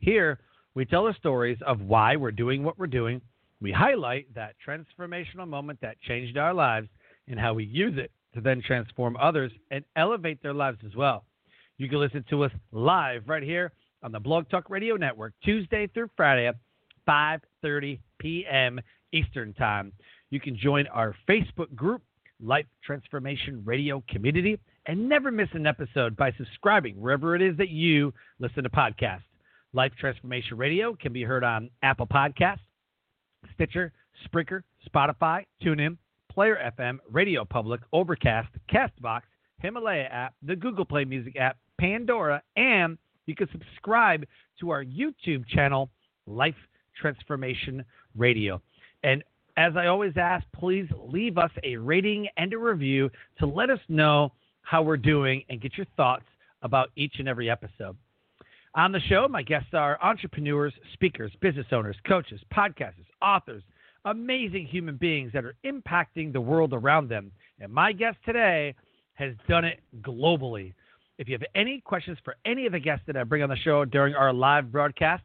Here, we tell the stories of why we're doing what we're doing. We highlight that transformational moment that changed our lives and how we use it to then transform others and elevate their lives as well. You can listen to us live right here on the Blog Talk Radio Network Tuesday through Friday at 5:30 p.m. Eastern Time. You can join our Facebook group, Life Transformation Radio Community, and never miss an episode by subscribing wherever it is that you listen to podcasts. Life Transformation Radio can be heard on Apple Podcasts, Stitcher, Spreaker, Spotify, TuneIn, Player FM, Radio Public, Overcast, Castbox, Himalaya app, the Google Play Music app, Pandora, and you can subscribe to our YouTube channel, Life Transformation Radio. And as I always ask, please leave us a rating and a review to let us know how we're doing and get your thoughts about each and every episode. On the show, my guests are entrepreneurs, speakers, business owners, coaches, podcasters, authors, amazing human beings that are impacting the world around them. And my guest today has done it globally. If you have any questions for any of the guests that I bring on the show during our live broadcast,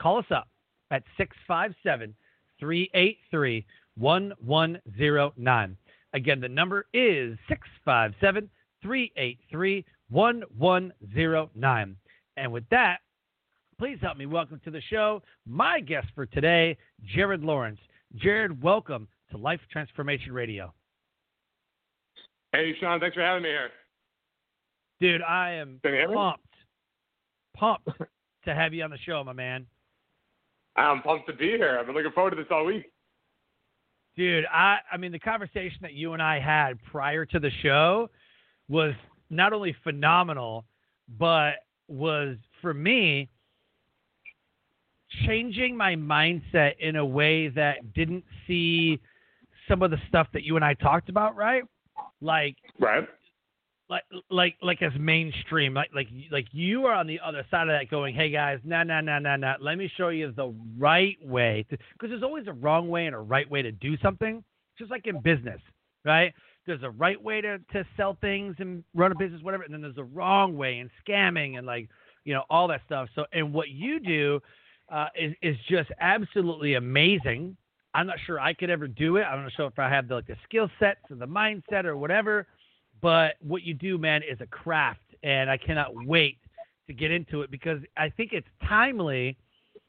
call us up at 657 383 1109. Again, the number is 657 383 1109. And with that, please help me welcome to the show my guest for today, Jared Lawrence. Jared, welcome to Life Transformation Radio. Hey, Sean, thanks for having me here. Dude, I am pumped, pumped to have you on the show, my man. I'm pumped to be here. I've been looking forward to this all week. Dude, I I mean the conversation that you and I had prior to the show was not only phenomenal, but was for me changing my mindset in a way that didn't see some of the stuff that you and I talked about, right? Like right. Like like like as mainstream, like like like you are on the other side of that, going, "Hey guys, no no no no no, let me show you the right way," because there's always a wrong way and a right way to do something, just like in business, right? There's a right way to to sell things and run a business, whatever, and then there's a wrong way and scamming and like you know all that stuff. So and what you do uh, is is just absolutely amazing. I'm not sure I could ever do it. I'm not sure if I have the like the skill sets or the mindset or whatever. But what you do, man, is a craft, and I cannot wait to get into it because I think it's timely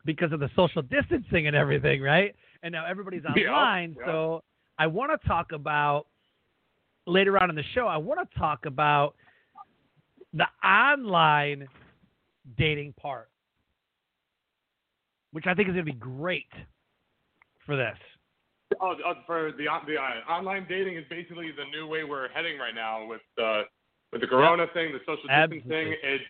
because of the social distancing and everything, right? And now everybody's online, yeah, yeah. so I want to talk about later on in the show. I want to talk about the online dating part, which I think is going to be great for this. Oh, uh, for the the uh, online dating is basically the new way we're heading right now with uh, with the Corona Yep. thing, the social Absolutely. distancing. It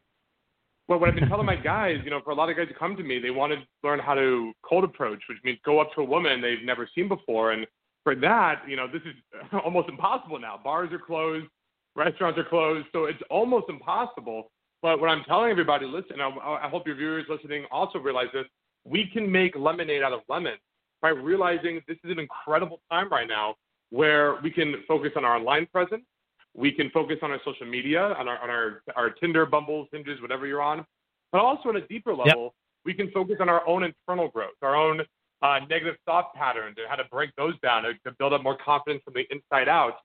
well, what I've been telling my guys, you know, for a lot of guys who come to me, they want to learn how to cold approach, which means go up to a woman they've never seen before, and for that, you know, this is almost impossible now. Bars are closed, restaurants are closed, so it's almost impossible. But what I'm telling everybody, listen, I, I hope your viewers listening also realize this: we can make lemonade out of lemons by realizing this is an incredible time right now where we can focus on our online presence, we can focus on our social media, on our on our, our Tinder, Bumbles, Hinges, whatever you're on, but also on a deeper level, we can focus on our own internal growth, our own uh, negative thought patterns, and how to break those down to, to build up more confidence from the inside out.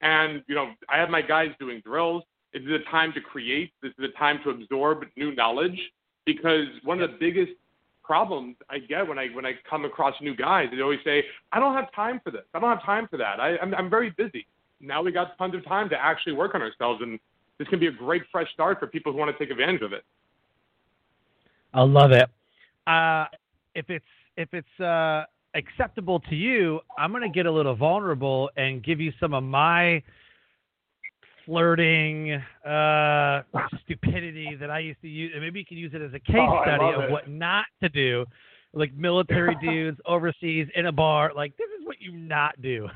And you know, I have my guys doing drills. This is a time to create. This is a time to absorb new knowledge because one of the biggest problems I get when I when I come across new guys. They always say, "I don't have time for this. I don't have time for that. I, I'm I'm very busy." Now we got tons of time to actually work on ourselves, and this can be a great fresh start for people who want to take advantage of it. I love it. Uh, if it's if it's uh, acceptable to you, I'm going to get a little vulnerable and give you some of my flirting uh, stupidity that I used to use, and maybe you can use it as a case Oh, study of it. what not to do, like military dudes overseas in a bar. Like this is what you not do,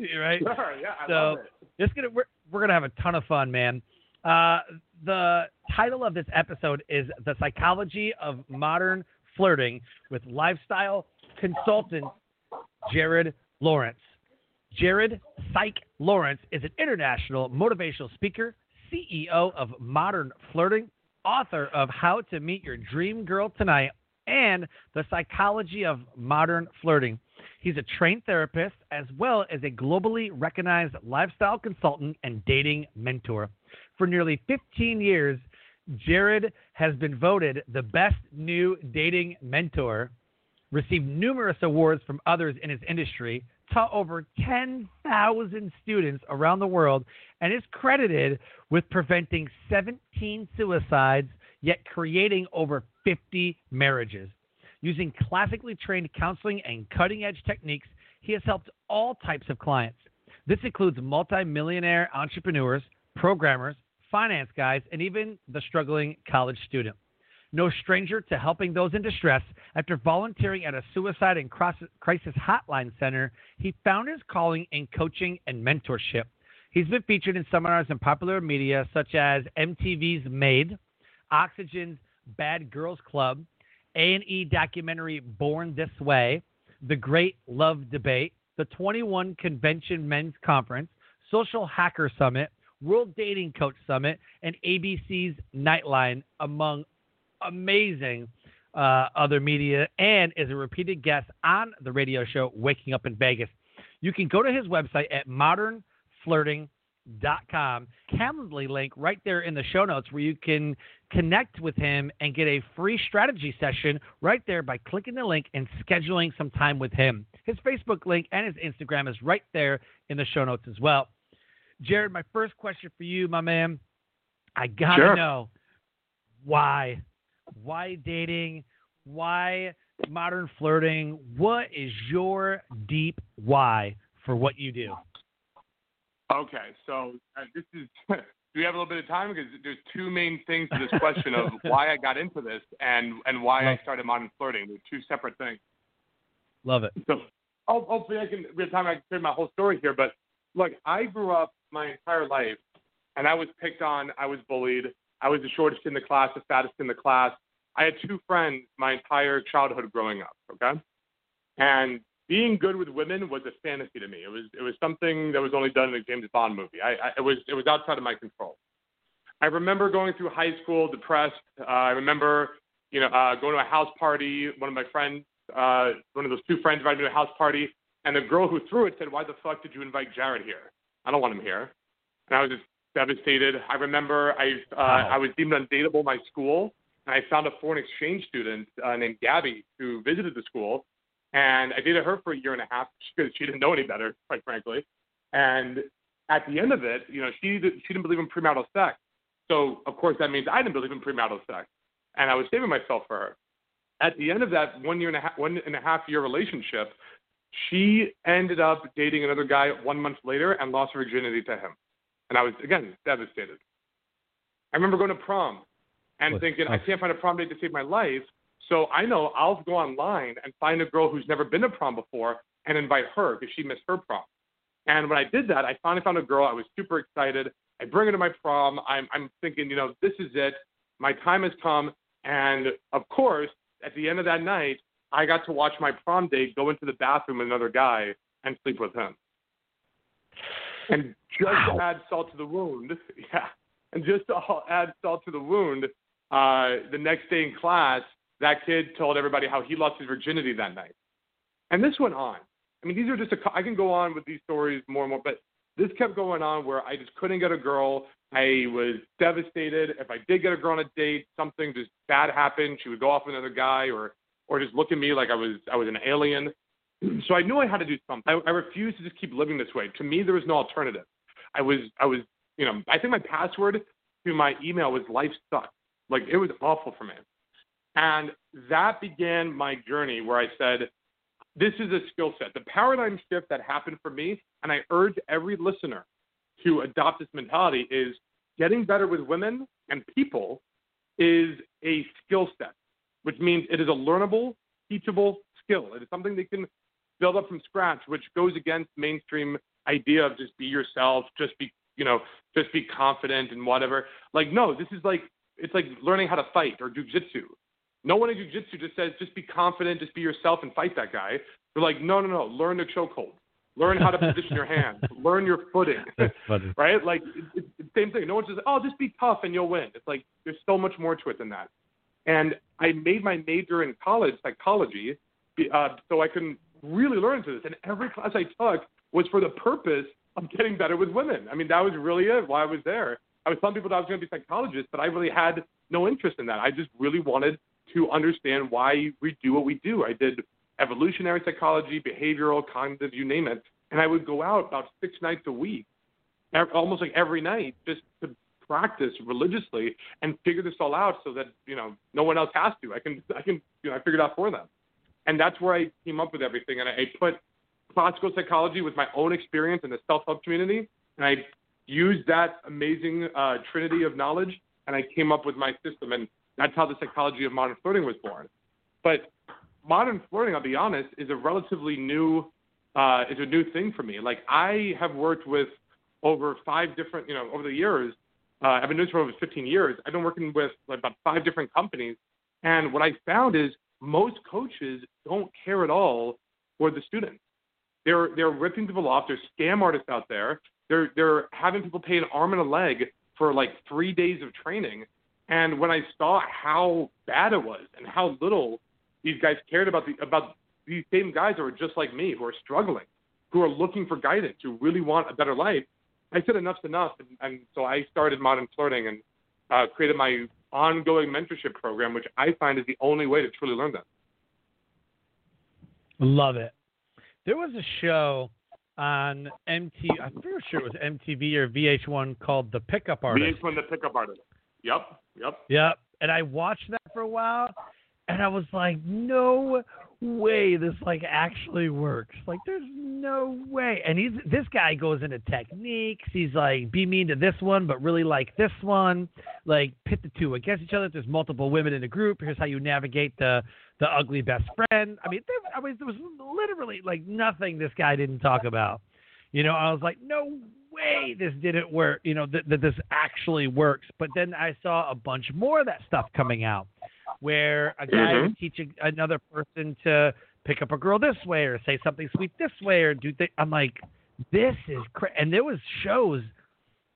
right? Sure, yeah, I So. It's gonna we're, we're gonna have a ton of fun, man. Uh, the title of this episode is "The Psychology of Modern Flirting" with lifestyle consultant Jared Lawrence. Jared Psych Lawrence is an international motivational speaker, CEO of Modern Flirting, author of How to Meet Your Dream Girl Tonight, and The Psychology of Modern Flirting. He's a trained therapist as well as a globally recognized lifestyle consultant and dating mentor. For nearly 15 years, Jared has been voted the best new dating mentor, received numerous awards from others in his industry, taught over 10,000 students around the world, and is credited with preventing 17 suicides, yet creating over 50 marriages. Using classically trained counseling and cutting edge techniques, he has helped all types of clients. This includes multimillionaire entrepreneurs, programmers, finance guys, and even the struggling college student. No stranger to helping those in distress, after volunteering at a suicide and crisis hotline center, he found his calling in coaching and mentorship. He's been featured in seminars in popular media such as MTV's Made, Oxygen's Bad Girls Club, A&E documentary Born This Way, The Great Love Debate, the 21 Convention Men's Conference, Social Hacker Summit, World Dating Coach Summit, and ABC's Nightline, among amazing uh, other media, and is a repeated guest on the radio show Waking Up in Vegas. You can go to his website at modernflirting.com. Calendly link right there in the show notes where you can connect with him and get a free strategy session right there by clicking the link and scheduling some time with him. His Facebook link and his Instagram is right there in the show notes as well. Jared, my first question for you, my man. I gotta Sure. know why, why dating, why modern flirting. What is your deep why for what you do? Okay, so uh, this is. do we have a little bit of time? Because there's two main things to this question of why I got into this and and why I started modern flirting. They're two separate things. Love it. So ho- hopefully I can we have time I can share my whole story here. But look, I grew up my entire life, and I was picked on. I was bullied. I was the shortest in the class, the fattest in the class. I had two friends my entire childhood growing up. Okay, and being good with women was a fantasy to me. It was it was something that was only done in a James Bond movie. I, I it was it was outside of my control. I remember going through high school depressed. Uh, I remember you know uh, going to a house party. One of my friends, uh, one of those two friends, invited me to a house party, and the girl who threw it said, "Why the fuck did you invite Jared here? I don't want him here." And I was just devastated. I remember I uh, Wow. I was deemed undateable in my school, and I found a foreign exchange student uh, named Gabby who visited the school, and I dated her for a year and a half because she didn't know any better, quite frankly. And at the end of it, you know, she she didn't believe in premarital sex, so of course that means I didn't believe in premarital sex, and I was saving myself for her. At the end of that one year and a half one and a half year relationship, she ended up dating another guy one month later and lost her virginity to him, and I was again devastated. I remember going to prom and thinking, oh. I can't find a prom date to save my life. So I know I'll go online and find a girl who's never been to prom before and invite her because she missed her prom. And when I did that, I finally found a girl. I was super excited. I bring her to my prom. I'm, I'm thinking, you know, this is it. My time has come. And of course, at the end of that night, I got to watch my prom date go into the bathroom with another guy and sleep with him. And just Wow. to add salt to the wound, yeah, and just to add salt to the wound, uh, the next day in class, that kid told everybody how he lost his virginity that night. And this went on. I mean, these are just a, I can go on with these stories more and more, but this kept going on where I just couldn't get a girl. I was devastated. If I did get a girl on a date, something just bad happened. She would go off with another guy, or or just look at me like I was I was an alien. So I knew I had to do something. I, I refused to just keep living this way. To me, there was no alternative. I was I was you know I think my password to my email was life sucks. Like it was awful for me. And that began my journey where I said, this is a skill set. The paradigm shift that happened for me, and I urge every listener to adopt this mentality, is getting better with women and people is a skill set, which means it is a learnable, teachable skill. It is something they can build up from scratch, which goes against mainstream idea of just be yourself, just be you know, just be confident and whatever. Like, no, this is like it's like learning how to fight or jujitsu. No one in jujitsu just says just be confident, just be yourself and fight that guy. They're like, no, no, no, learn the chokehold. Learn how to position your hands. Learn your footing. right? Like it's, it's the same thing. No one says, oh, just be tough and you'll win. It's like there's so much more to it than that. And I made my major in college, psychology, uh, so I can really learn into this. And every class I took was for the purpose of getting better with women. I mean, that was really it. Why I was there. I was telling people that I was going to be a psychologist, but I really had no interest in that. I just really wanted to understand why we do what we do. I did evolutionary psychology, behavioral, cognitive, you name it. And I would go out about six nights a week, almost like every night, just to practice religiously and figure this all out so that you know no one else has to. I can I can you know I figured out for them, and that's where I came up with everything. And I, I put classical psychology with my own experience in the self help community, and I used that amazing uh, trinity of knowledge, and I came up with my system. And that's how the psychology of modern flirting was born. But modern flirting, I'll be honest, is a relatively new uh, is a new thing for me. Like I have worked with over five different, you know, over the years. Uh, I've been doing this for over 15 years. I've been working with like, about five different companies, and what I found is most coaches don't care at all for the students. They're they're ripping people off. There's scam artists out there. They're they're having people pay an arm and a leg for like three days of training and when I saw how bad it was and how little these guys cared about the about these same guys who are just like me, who are struggling, who are looking for guidance, who really want a better life, I said enough's enough, and, and so I started Modern Flirting and uh, created my ongoing mentorship program, which I find is the only way to truly learn that. Love it. There was a show on MT, I'm pretty sure it was MTV or VH1 called The Pickup Artist. VH1 The Pickup Artist. Yep. Yep. Yep. And I watched that for a while, and I was like, no way this like actually works. Like, there's no way. And he's this guy goes into techniques. He's like, be mean to this one, but really like this one. Like, pit the two against each other. There's multiple women in a group. Here's how you navigate the the ugly best friend. I mean, there, I mean, there was literally like nothing this guy didn't talk about. You know, I was like, no way this didn't work, you know, that, that this actually works. But then I saw a bunch more of that stuff coming out where a guy mm-hmm. is teaching another person to pick up a girl this way or say something sweet this way or do things. I'm like, this is cra-. and there was shows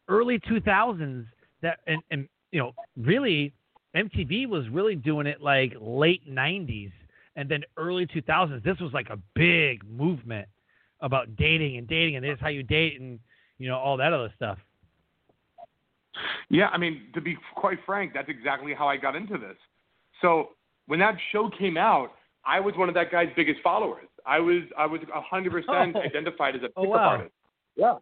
early 2000s that and, and you know really MTV was really doing it like late 90s and then early 2000s. This was like a big movement about dating and dating and this is how you date and you know, all that other stuff. Yeah, I mean, to be quite frank, that's exactly how I got into this. So when that show came out, I was one of that guy's biggest followers. I was I was hundred percent oh. identified as a pickup oh, wow. artist. Yeah.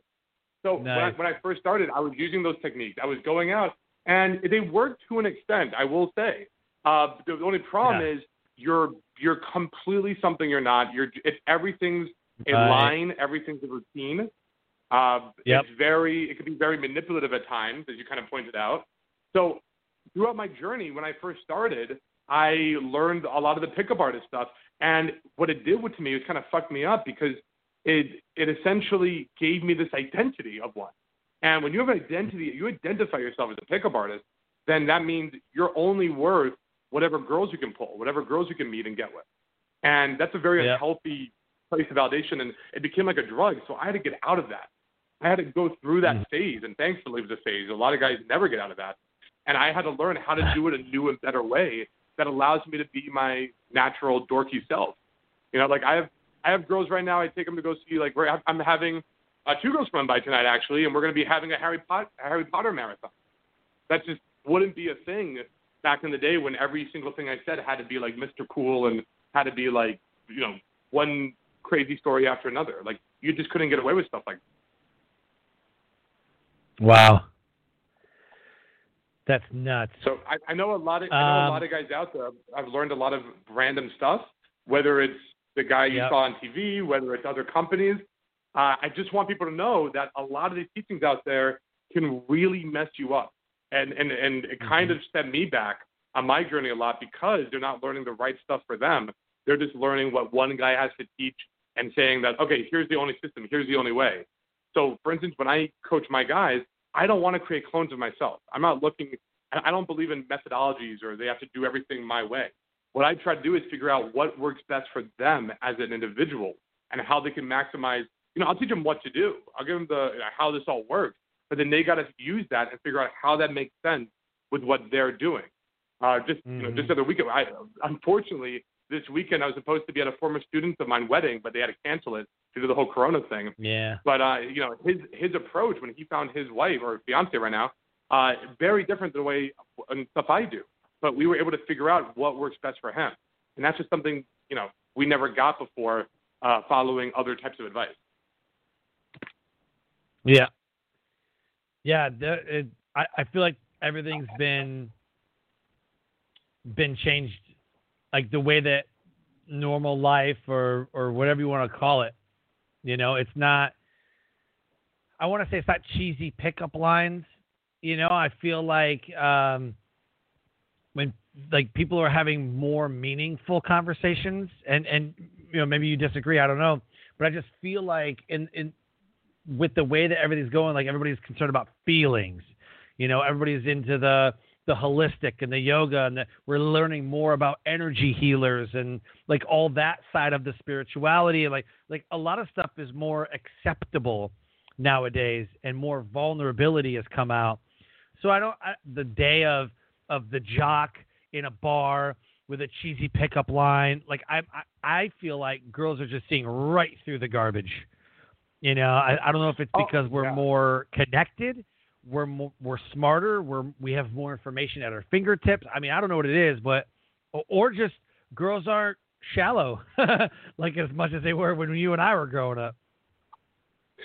So nice. when, I, when I first started, I was using those techniques. I was going out, and they worked to an extent. I will say. Uh, the only problem yeah. is you're you're completely something you're not. You're it, everything's a right. line, everything's a routine. Uh, yep. It's very, it can be very manipulative at times, as you kind of pointed out. So throughout my journey, when I first started, I learned a lot of the pickup artist stuff. And what it did to me was kind of fucked me up because it it essentially gave me this identity of one. And when you have an identity, you identify yourself as a pickup artist, then that means you're only worth whatever girls you can pull, whatever girls you can meet and get with. And that's a very yep. unhealthy place of validation, and it became like a drug. So I had to get out of that. I had to go through that mm-hmm. phase, and thankfully it was a phase. A lot of guys never get out of that, and I had to learn how to do it a new and better way that allows me to be my natural dorky self. You know, like I have I have girls right now. I take them to go see like where I'm having uh, two girls come by tonight actually, and we're going to be having a Harry Potter Harry Potter marathon. That just wouldn't be a thing back in the day when every single thing I said had to be like Mr. Cool and had to be like, you know, one crazy story after another. Like you just couldn't get away with stuff like. Wow. That's nuts. So I, I know a lot of I know Um, a lot of guys out there. I've learned a lot of random stuff, whether it's the guy you Yep. saw on TV, whether it's other companies. Uh, I just want people to know that a lot of these teachings out there can really mess you up, and and and it kind Mhm. of set me back on my journey a lot because they're not learning the right stuff for them. They're just learning what one guy has to teach and saying that okay, here's the only system, here's the only way. So, for instance, when I coach my guys, I don't want to create clones of myself. I'm not looking. I don't believe in methodologies or they have to do everything my way. What I try to do is figure out what works best for them as an individual and how they can maximize. You know, I'll teach them what to do. I'll give them the how this all works, but then they got to use that and figure out how that makes sense with what they're doing. Uh, just you know, just the other weekend, I unfortunately this weekend I was supposed to be at a former student of mine wedding, but they had to cancel it due to the whole Corona thing. Yeah. But uh, you know, his his approach when he found his wife or fiance right now, uh, very different than the way and stuff I do. But we were able to figure out what works best for him, and that's just something you know we never got before uh, following other types of advice. Yeah. Yeah. The, it, I, I feel like everything's been been changed, like the way that normal life or or whatever you want to call it. You know, it's not. I want to say it's not cheesy pickup lines. You know, I feel like um, when like people are having more meaningful conversations, and and you know maybe you disagree. I don't know, but I just feel like in in with the way that everything's going, like everybody's concerned about feelings. You know, everybody's into the the holistic and the yoga, and the, we're learning more about energy healers and like all that side of the spirituality. And like like a lot of stuff is more acceptable nowadays, and more vulnerability has come out. So I don't I, the day of of the jock in a bar with a cheesy pickup line. Like I I, I feel like girls are just seeing right through the garbage. You know, I, I don't know if it's Oh, because we're yeah. more connected, we're more, we're smarter, we're we have more information at our fingertips. I mean, I don't know what it is, but or, just girls aren't shallow like as much as they were when you and I were growing up.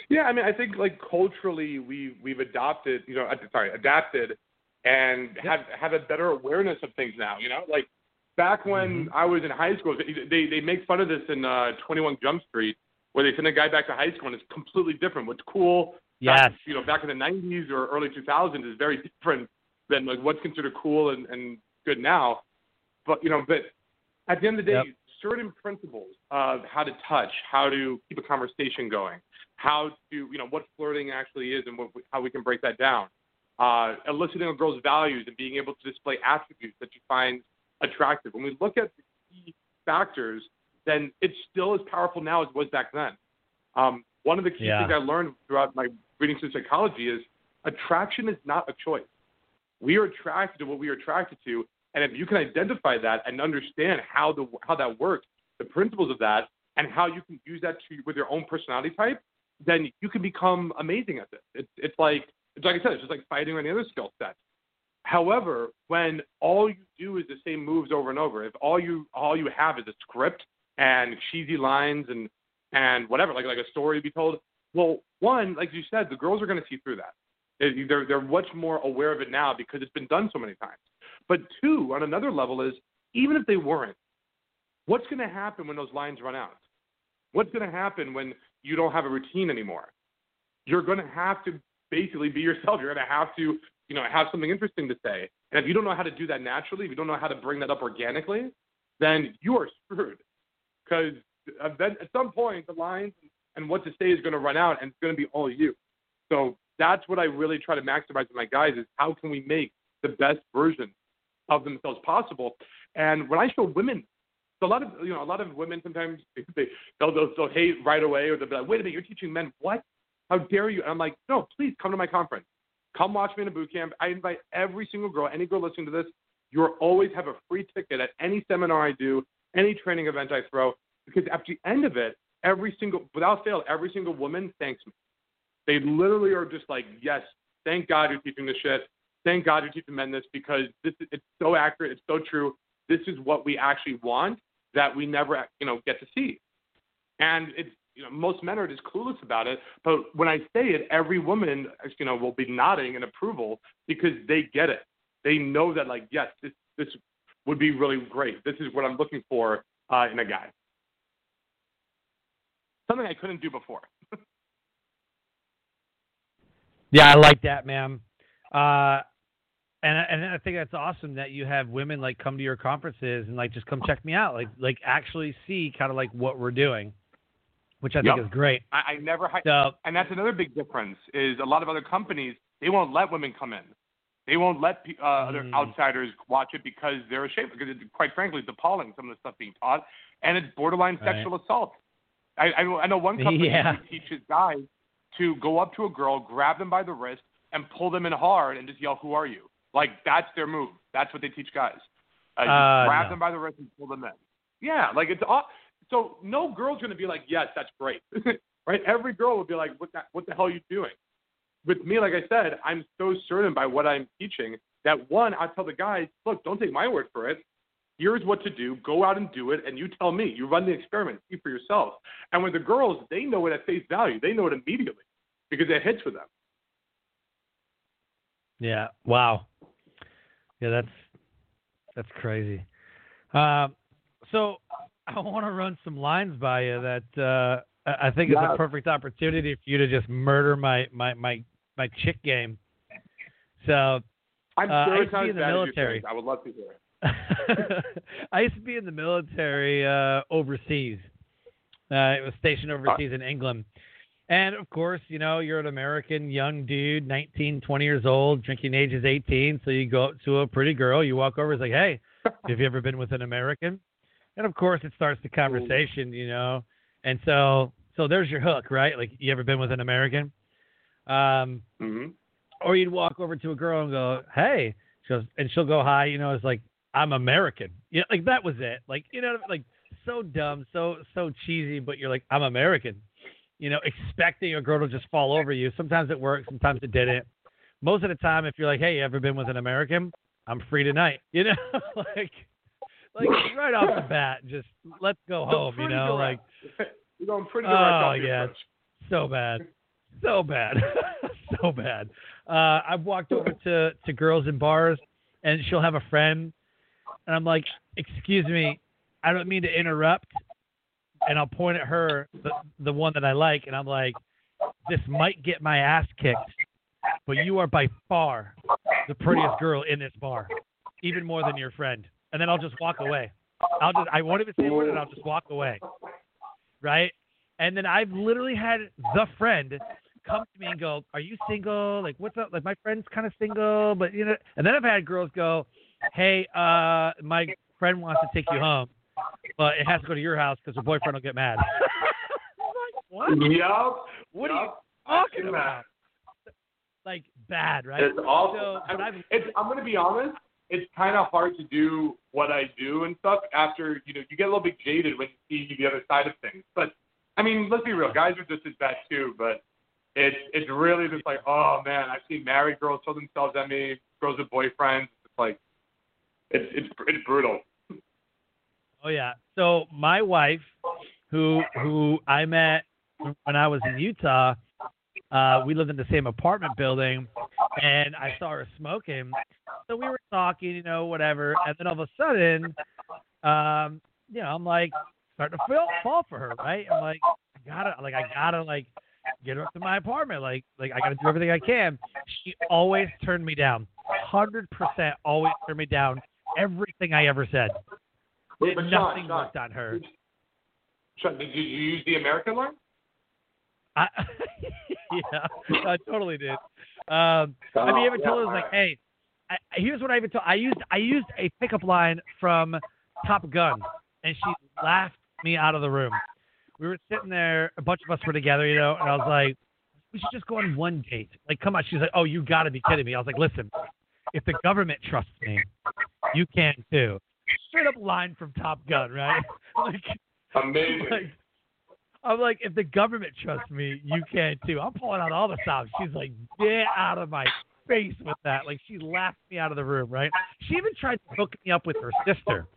Yeah, I mean, I think like culturally we we've adopted, you know, sorry, adapted, and have have a better awareness of things now. You know, like back when I was in high school, they they, they make fun of this in uh, Twenty One Jump Street, where they send a guy back to high school and it's completely different. What's cool, Yes. back, you know, back in the '90s or early 2000s is very different than like what's considered cool and, and good now. But you know, but at the end of the day, Yep. certain principles of how to touch, how to keep a conversation going, how to, you know, what flirting actually is and what, how we can break that down. Uh, eliciting a girl's values and being able to display attributes that you find attractive. When we look at the key factors, then it's still as powerful now as it was back then. Um, one of the key Yeah. things I learned throughout my reading through psychology is attraction is not a choice. We are attracted to what we are attracted to, and if you can identify that and understand how the how that works, the principles of that, and how you can use that to with your own personality type, then you can become amazing at this. It's it's like it's like I said, it's just like fighting or any other skill set. However, when all you do is the same moves over and over, if all you all you have is a script and cheesy lines and and whatever, like like a story to be told, well, one, like you said, the girls are going to see through that. They- They're they're much more aware of it now because it's been done so many times. But two, on another level, is even if they weren't, what's going to happen when those lines run out? What's going to happen when you don't have a routine anymore? You're going to have to basically be yourself. You're going to have to, you know, have something interesting to say. And if you don't know how to do that naturally, if you don't know how to bring that up organically, then you are screwed. Because Uh, then at some point, the lines and what to say is going to run out, and it's going to be all you. So that's what I really try to maximize with my guys is how can we make the best version of themselves possible. And when I show women, so a lot of you know a lot of women sometimes they they'll, they'll they'll hate right away or they'll be like, wait a minute, you're teaching men what? How dare you? And I'm like, no, please come to my conference. Come watch me in a boot camp. I invite every single girl, any girl listening to this. You always have a free ticket at any seminar I do, any training event I throw, because at the end of it, every single, without fail, every single woman thanks me. They literally are just like, yes, thank God you're teaching this shit. Thank God you're teaching men this because this it's so accurate, it's so true. This is what we actually want, that we never, you know, get to see. And it's you know, most men are just clueless about it. But when I say it, every woman, you know, will be nodding in approval because they get it. They know that, like, yes, this this would be really great. This is what I'm looking for uh, in a guy. Something I couldn't do before. yeah, I like that, ma'am. Uh, and and I think that's awesome that you have women like come to your conferences and like just come check me out, like like actually see kind of like what we're doing, which I think is great. I, I never, hi- So and that's another big difference. Is a lot of other companies they won't let women come in. They won't let pe- uh, other Mm. outsiders watch it because they're ashamed. Because it, quite frankly, it's appalling some of the stuff being taught, and it's borderline Right. sexual assault. I, I, know, one company Yeah. teaches guys to go up to a girl, grab them by the wrist, and pull them in hard, and just yell, "Who are you?" Like that's their move. That's what they teach guys. Uh, Uh, grab no. them by the wrist and pull them in. Yeah, like it's all. So no girl's gonna be like, "Yes, that's great." right? Every girl would be like, "What what the hell are you doing?" With me, like I said, I'm so certain by what I'm teaching that one, I tell the guys, "Look, don't take my word for it. Here's what to do. Go out and do it, and you tell me. You run the experiment. See for yourself." And with the girls, they know it at face value. They know it immediately because it hits with them. Yeah. Wow. Yeah, that's that's crazy. Um, so I want to run some lines by you that uh, I I think is a perfect opportunity for you to just murder my my my my chick game. So I'm Uh, I sure used it's to not be as in the bad as you military. I would love to hear it. I used to be in the military uh, overseas. Uh, I was stationed overseas in England. And of course, you know, you're an American young dude, 19, 20 years old, drinking age is 18. So you go up to a pretty girl, you walk over, it's like, hey, have you ever been with an American? And of course, it starts the conversation, you know. And so, so there's your hook, right? Like, you ever been with an American? Um, hmm or you'd walk over to a girl and go, "Hey," she goes, and she'll go, "Hi," you know, it's like I'm American. Yeah, like that was it. Like you know, like so dumb, so so cheesy, but you're like, I'm American. You know, expecting a girl to just fall over you. Sometimes it works, sometimes it didn't. Most of the time, if you're like, "Hey, you ever been with an American?" I'm free tonight. You know, like like right off the bat, just let's go home. You know, like. You're going pretty direct Oh, yeah. so bad, so bad, so bad. Uh, I've walked over to to girls in bars, and she'll have a friend, and I'm like, "Excuse me, I don't mean to interrupt," and I'll point at her, the the one that I like, and I'm like, "This might get my ass kicked, but you are by far the prettiest girl in this bar, even more than your friend." And then I'll just walk away. I'll just I won't even say a word, and I'll just walk away, right? And then I've literally had the friend come to me and go, "Are you single? Like, what's up? Like, my friend's kind of single, but you know." And then I've had girls go, "Hey, uh, my friend wants to take you home, but it has to go to your house because her boyfriend will get mad." I'm like, what? Yup. What are you talking seen about? Like bad, right? It's awful. So, I, I've, it's, I'm going to be honest. It's kind of hard to do what I do and stuff after you know you get a little bit jaded when you see the other side of things. But I mean, let's be real. Guys are just as bad too. But it's it's really just like, oh man, I've seen married girls throw themselves at me, girls with boyfriends. It's like, it's it's brutal. Oh yeah. So my wife, who who I met when I was in Utah, uh, we lived in the same apartment building, and I saw her smoking. So we were talking, you know, whatever, and then all of a sudden, um, you know, I'm like starting to feel, fall for her, right? I'm like, I gotta, like, I gotta, like, get her up to my apartment, like, like I gotta do everything I can. She always turned me down, hundred percent, always turned me down. Everything I ever said. Wait, Sean, Nothing Sean, worked on her. Sean, did you use the American line? I, yeah, I totally did. Um, I mean, even told her like, hey, I, here's what I even told. I used I used a pickup line from Top Gun, and she laughed me out of the room. We were sitting there, a bunch of us were together, you know, and I was like, we should just go on one date. Like, come on. She's like, oh, you got to be kidding me. I was like, listen, if the government trusts me, you can too. Straight up line from Top Gun, right? like, Amazing. like, I'm like, if the government trusts me, you can too. I'm pulling out all the stops. She's like, get out of my face with that. Like, she laughed me out of the room, right? She even tried to hook me up with her sister.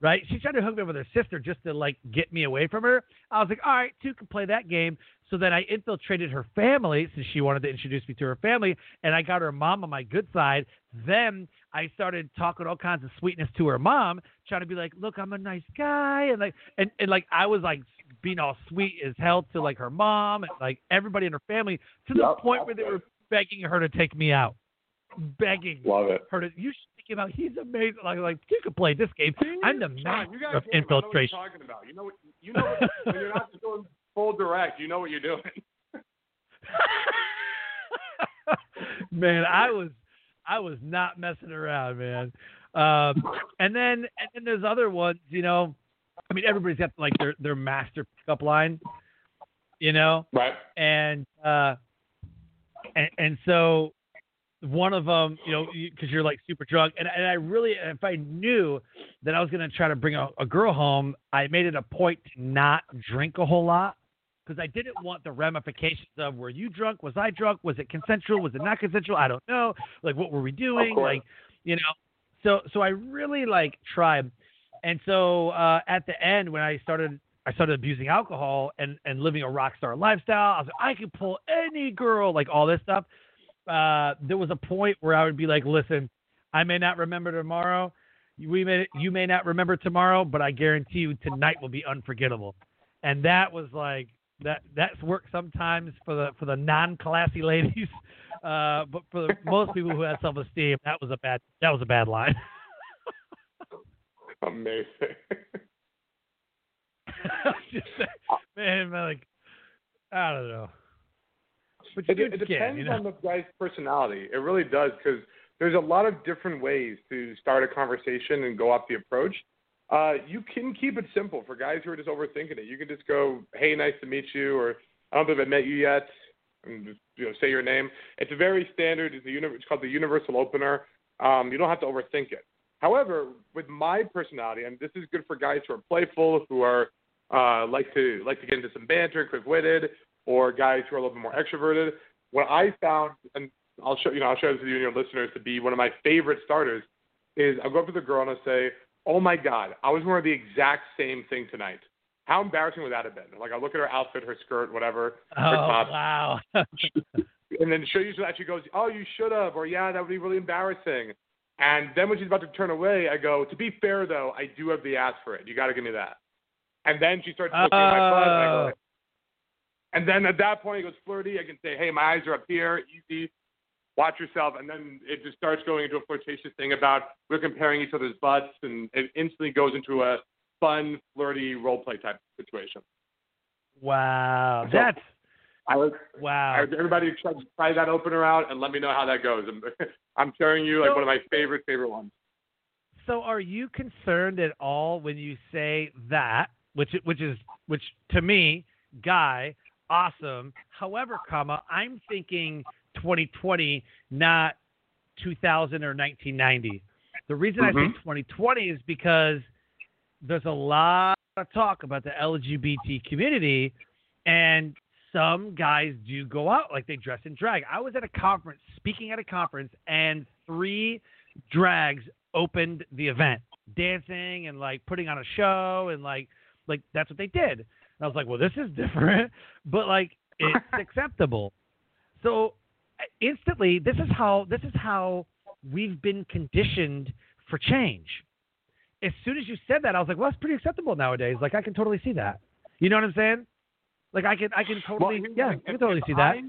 Right? She tried to hook me up with her sister just to like get me away from her. I was like, all right, two can play that game. So then I infiltrated her family since she wanted to introduce me to her family, and I got her mom on my good side. Then I started talking all kinds of sweetness to her mom, trying to be like, "Look, I'm a nice guy," and like, and, and like I was like being all sweet as hell to like her mom and like everybody in her family to the Yep, point where they were begging her to take me out, begging Love it. her to. You should take out. He's amazing. Like, like you can play this game. I'm the master you guys of know what you're infiltration. talking about. You know what you know what, when you're not going full direct. You know what you're doing. man, I was I was not messing around, man. Um, and then and then there's other ones, you know. I mean, everybody's got like their their master pickup line, you know, Right. and uh, and and so one of them, you know, because you're like super drunk, and and I really, if I knew that I was gonna try to bring a, a girl home, I made it a point to not drink a whole lot because I didn't want the ramifications of were you drunk? Was I drunk? Was it consensual? Was it not consensual? I don't know. Like what were we doing? Like you know. So so I really like tried, and so uh, at the end when I started I started abusing alcohol and and living a rock star lifestyle, I was like I can pull any girl like all this stuff. Uh, there was a point where I would be like, listen, I may not remember tomorrow. We may you may not remember tomorrow, but I guarantee you tonight will be unforgettable. And that was like that that's worked sometimes for the for the non classy ladies, uh, but for the, most people who had self esteem, that was a bad that was a bad line. Amazing. Just, man, man, like I don't know. But It, it depends can, you know. on the guy's personality. It really does because there's a lot of different ways to start a conversation and go off the approach. Uh, you can keep it simple for guys who are just overthinking it. You can just go, "Hey, nice to meet you," or "I don't think I've met you yet," and just you know say your name. It's a very standard. It's a uni- It's called the universal opener. Um, you don't have to overthink it. However, with my personality, and this is good for guys who are playful, who are uh, like to like to get into some banter, quick-witted, or guys who are a little bit more extroverted. What I found, and I'll show you know I'll show this to you and your listeners to be one of my favorite starters, is I'll go up to the girl and I'll say, "Oh my God, I was wearing the exact same thing tonight. How embarrassing would that have been?" Like I look at her outfit, her skirt, whatever, Oh her top, wow. and then she'll usually actually goes, "Oh, you should have," or "Yeah, that would be really embarrassing." And then when she's about to turn away, I go, "To be fair, though, I do have the ass for it. You got to give me that." And then she starts looking at my butt, oh. And I go, and then at that point, it goes flirty. I can say, "Hey, my eyes are up here, easy. Watch yourself." And then it just starts going into a flirtatious thing about we're comparing each other's butts, and it instantly goes into a fun, flirty role play type situation. wow. So- That's I was, wow. I, everybody try, try that opener out and let me know how that goes. I'm, I'm sharing you like So- one of my favorite favorite ones. So are you concerned at all when you say that, which which is which to me, guy, awesome. However, comma, I'm thinking 2020, not 2000 or 1990. The reason I Mhm. say 2020 is because there's a lot of talk about the LGBT community, and some guys do go out like they dress in drag. I was at a conference, speaking at a conference, and three drags opened the event, dancing and like putting on a show and like like that's what they did. I was like, well, this is different, but like it's acceptable. So instantly, this is how this is how we've been conditioned for change. As soon as you said that, I was like, well, that's pretty acceptable nowadays. Like I can totally see that. You know what I'm saying? Like I can I can totally the yeah. I can totally see that. I-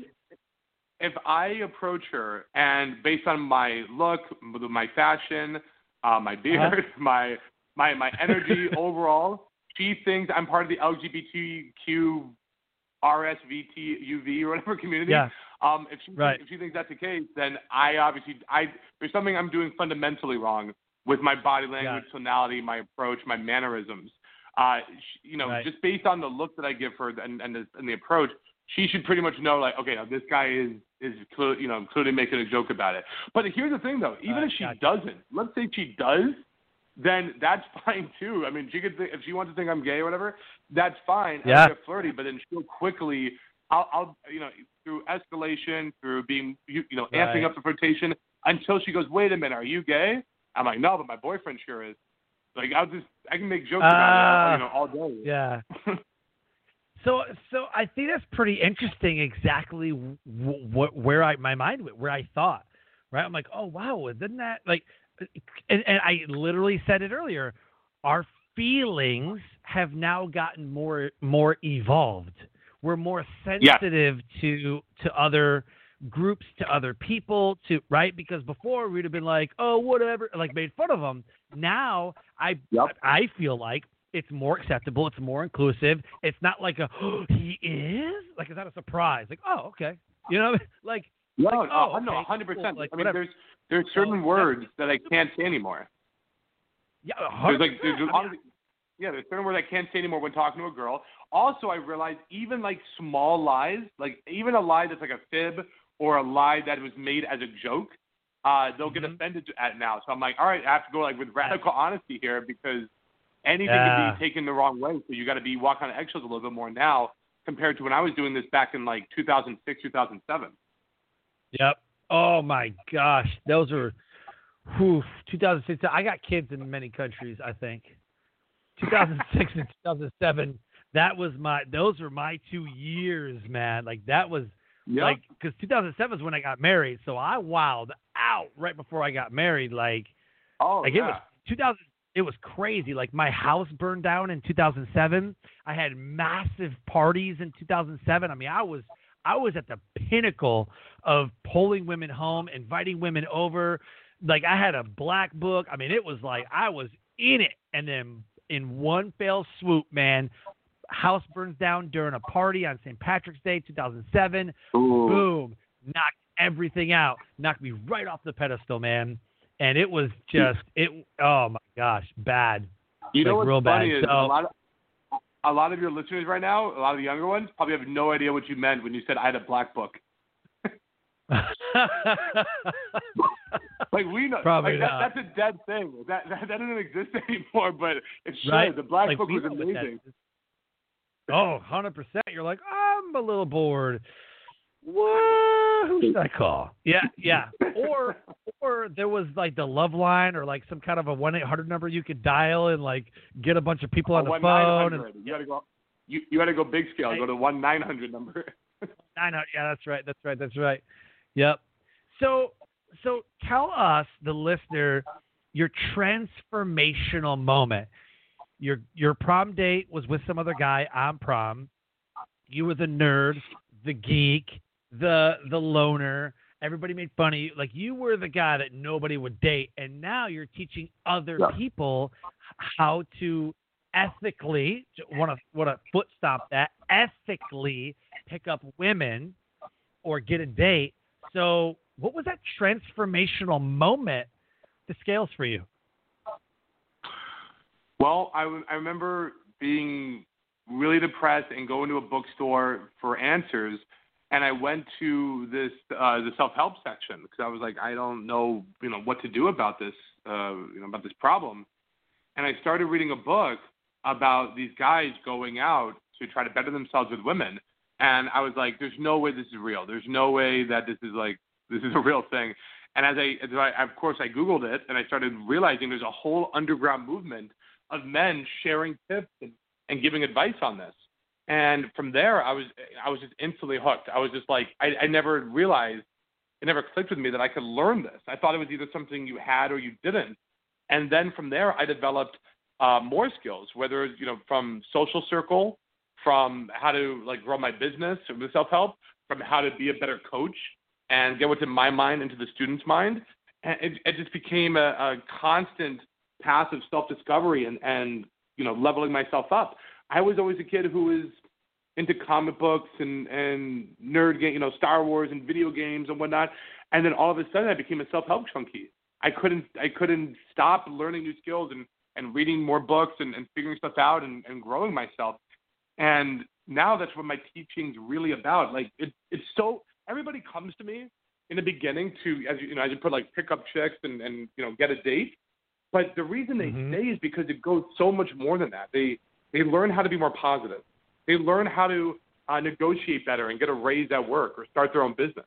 if I approach her and based on my look, my fashion, uh, my Uh-huh. beard, my my my energy overall, she thinks I'm part of the LGBTQ RSVT UV or whatever community. Yeah. Um, if she Right. if she thinks that's the case, then I obviously I there's something I'm doing fundamentally wrong with my body language, tonality, my approach, my mannerisms. Uh, you know, Right. just based on the look that I give her and and the, and the approach, she should pretty much know like, okay, now this guy is is clear, you know clearly making a joke about it. But here's the thing though, even Right, if she gotcha. doesn't, let's say she does, then that's fine too. I mean, she could think, if she wants to think I'm gay or whatever, that's fine. Yeah. I'll get flirty, but then she'll quickly, I'll, I'll you know, through escalation, through being, you, you know, amping up the flirtation until she goes, wait a minute, are you gay? I'm like, no, but my boyfriend sure is. Like I'll just I can make jokes about Ah. it, you know, all day. Yeah. so so I think that's pretty interesting. Exactly w- w- where I my mind went, where I thought. Right. I'm like, oh wow, isn't that like? And, and I literally said it earlier. Our feelings have now gotten more more evolved. We're more sensitive to to other groups, to other people, to right because before we'd have been like, oh whatever, like made fun of them. Now I Yep. I feel like it's more acceptable. It's more inclusive. It's not like a oh, he is like it's not a surprise. Like oh okay, you know like No, Like, oh, no, hundred percent. like, I mean, whatever. there's there's certain So, words that I can't say anymore. yeah, There's 100%. like there's I mean, honestly, yeah, there's certain words I can't say anymore when talking to a girl. Also, I realized even like small lies, like even a lie that's like a fib or a lie that was made as a joke, uh, they'll get Mhm. offended at now. So I'm like, all right, I have to go like with radical honesty here because anything Yeah. can be taken the wrong way. So you got to be walking on eggshells a little bit more now compared to when I was doing this back in like 2006, 2007. Yep. Oh my gosh, those are, whew, 2006. I got kids in many countries. I think 2006 and 2007. That was my. Those were my two years, man. Like that was Yep. like because 2007 is when I got married. So I wowed out right before I got married. Like oh, like yeah. it was 2000 it was crazy like my house burned down in 2007 i had massive parties in 2007 i mean i was i was at the pinnacle of pulling women home inviting women over like i had a black book i mean it was like i was in it and then in one fell swoop man house burns down during a party on st patrick's day 2007 Ooh. boom, knocked everything out, knocked me right off the pedestal, man. And it was just it. Oh my gosh, bad. You know what's real bad. funny is So- a lot of a lot of your listeners right now, a lot of the younger ones, probably have no idea what you meant when you said I had a black book. Like we know, Probably like, that, that's a dead thing. That, that that doesn't exist anymore. But it should. right? The black Like, book was know what that amazing. Oh, 100 percent. You're like, I'm a little bored. What? Who should I call? Yeah, yeah. Or or there was like the love line or like some kind of a one eight hundred number you could dial and like get a bunch of people on the one phone. And, You gotta go. You you gotta go big scale. Go to one nine hundred number. I know. Yeah, that's right. That's right. That's right. Yep. So, so tell us, the listener, your transformational moment. Your your prom date was with some other guy on prom. You were the nerd, the geek, the the loner. Everybody made fun of you. Like you were the guy that nobody would date, and now you're teaching other Yeah. people how to ethically want to want to foot stomp that ethically pick up women or get a date. So, what was that transformational moment? The scales for you. Well, I remember being really depressed and going to a bookstore for answers, and I went to this uh, the self help section because I was like, I don't know, you know, what to do about this, uh, you know, about this problem, and I started reading a book about these guys going out to try to better themselves with women, and I was like, there's no way this is real. There's no way that this is like this is a real thing. And as I, as I of course, I Googled it and I started realizing there's a whole underground movement of men sharing tips and, and giving advice on this. And from there, I was I was just instantly hooked. I was just like I, I never realized it never clicked with me that I could learn this. I thought it was either something you had or you didn't. And then from there, I developed uh, more skills, whether you know from social circle, from how to like grow my business with self help, from how to be a better coach and get what's in my mind into the student's mind. And it, it just became a, a constant path of self discovery and, and you know leveling myself up. I was always a kid who was into comic books and and nerd game, you know, Star Wars and video games and whatnot. And then all of a sudden, I became a self help junkie. I couldn't I couldn't stop learning new skills and and reading more books and, and figuring stuff out and, and growing myself. And now that's what my teaching's really about. Like it, it's so everybody comes to me in the beginning to as you, you know as you put like pick up chicks and and you know get a date. But the reason they Mhm. stay is because it goes so much more than that. They they learn how to be more positive. They learn how to uh, negotiate better and get a raise at work or start their own business.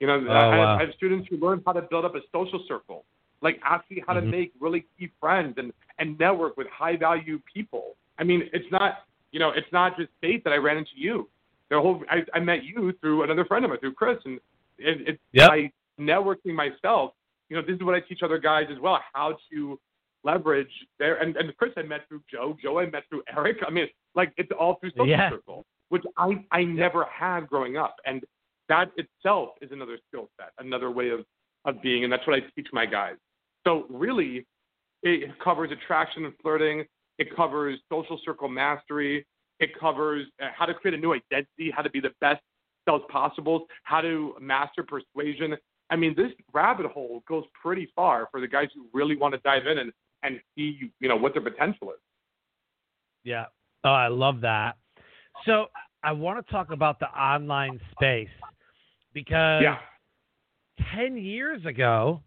You know, I, wow. have, I have students who learn how to build up a social circle. like ask me how Mhm. to make really key friends and and network with high value people. I mean, it's not you know, it's not just fate that I ran into you. The whole I, I met you through another friend of mine, through Chris, and it, it's Yep. by networking myself. You know, this is what I teach other guys as well: how to leverage their and, and Chris I met through Joe, Joe I met through Eric. I mean, like it's all through social Yeah. circle, which I I never had growing up, and that itself is another skill set, another way of of being, and that's what I teach my guys. So really, it covers attraction and flirting. It covers social circle mastery. It covers uh, how to create a new identity, how to be the best selves possible, how to master persuasion. I mean, this rabbit hole goes pretty far for the guys who really want to dive in and, and see, you know, what their potential is. Yeah. Oh, I love that. So I want to talk about the online space because Yeah. 10 years ago,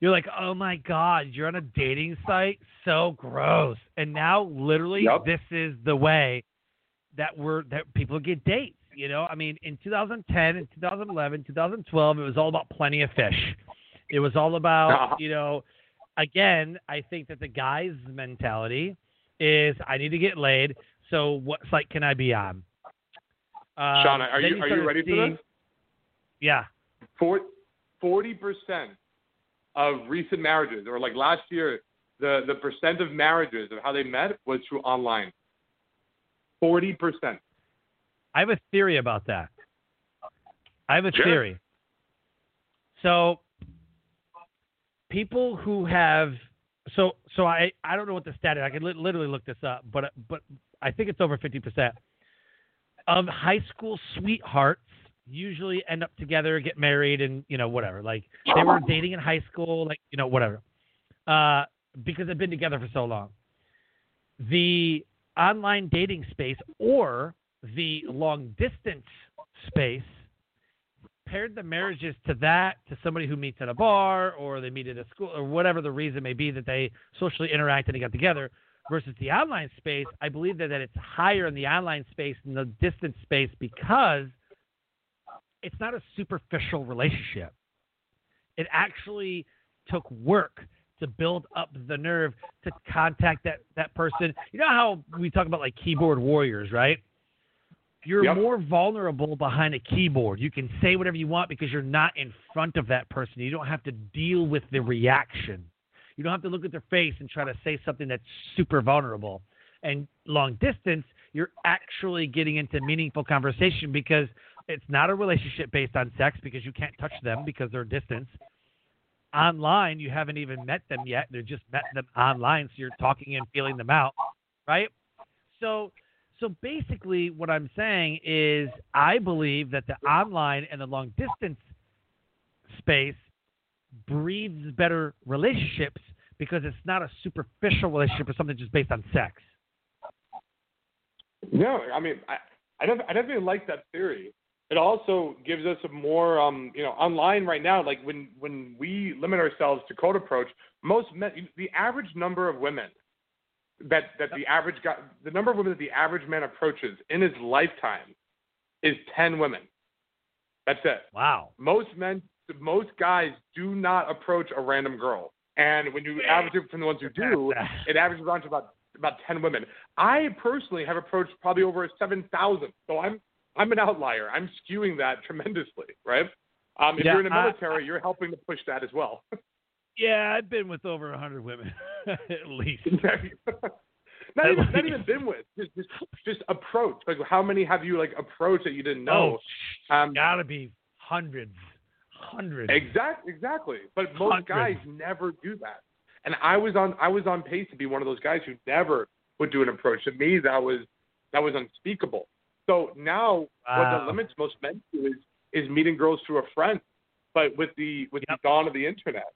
you're like, oh my God, you're on a dating site? So gross. And now, literally, Yep. this is the way that we're that people get dates. You know, I mean, in 2010 and 2011, 2012, it was all about plenty of fish. It was all about, Uh-huh. you know, again, I think that the guy's mentality is I need to get laid. So what site can I be on? Um, Sean, are then you, are you ready for this? Yeah. Forty percent of recent marriages, or like last year, the the percent of marriages of how they met was through online. Forty percent. I have a theory about that. I have a Sure. theory. So people who have so so I I don't know what the stat is. I could li- literally look this up, but but I think it's over 50% of high school sweethearts usually end up together, get married and, you know, whatever. Like they were dating in high school, like, you know, whatever. Uh because they've been together for so long. The online dating space or the long distance space paired the marriages to that to somebody who meets at a bar or they meet at a school or whatever the reason may be that they socially interact and they got together versus the online space i believe that, that it's higher in the online space than the distance space because it's not a superficial relationship it actually took work to build up the nerve to contact that that person you know how we talk about like keyboard warriors right you're Yep. more vulnerable behind a keyboard. You can say whatever you want because you're not in front of that person. You don't have to deal with the reaction. You don't have to look at their face and try to say something that's super vulnerable. And long distance, you're actually getting into meaningful conversation because it's not a relationship based on sex because you can't touch them because they're distance. Online, you haven't even met them yet. They're just met them online, so you're talking and feeling them out, right? So so basically, what I'm saying is, I believe that the online and the long distance space breeds better relationships because it's not a superficial relationship or something just based on sex. No, I mean, I, I, def- I definitely like that theory. It also gives us a more, um, you know, online right now. Like when when we limit ourselves to cold approach, most men, the average number of women that that the average guy, the number of women that the average man approaches in his lifetime is ten women. That's it. Wow. Most men, most guys do not approach a random girl, and when you average it from the ones who do, it averages on to about about ten women. I personally have approached probably over seven thousand, so I'm I'm an outlier. I'm skewing that tremendously, right? Um, if Yeah, you're in the I- military, you're helping to push that as well. Yeah, I've been with over a hundred women at least. not even not even been with just just just approach. Like how many have you like approached that you didn't know? Oh, um, gotta be hundreds, hundreds. Exactly, exactly. But most Hundreds. guys never do that. And I was on I was on pace to be one of those guys who never would do an approach. To me, that was that was unspeakable. So now, what the limits most men to is is meeting girls through a friend. But with the with Yep. the dawn of the internet,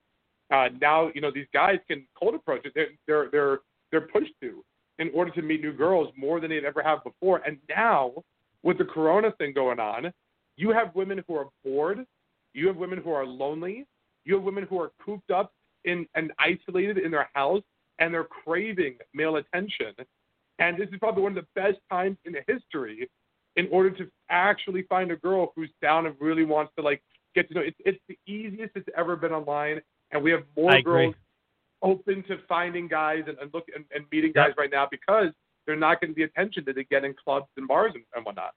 uh, now you know these guys can cold approach it. They're they're they're they're pushed to in order to meet new girls more than they'd ever have before. And now with the Corona thing going on, you have women who are bored. You have women who are lonely. You have women who are cooped up in and isolated in their house, and they're craving male attention. And this is probably one of the best times in history in order to actually find a girl who's down and really wants to like get to know. It's it's the easiest it's ever been online. and we have more I agree. girls open to finding guys and, and look and, and meeting Yep. guys right now because they're not getting the attention that they get in clubs and bars and, and whatnot.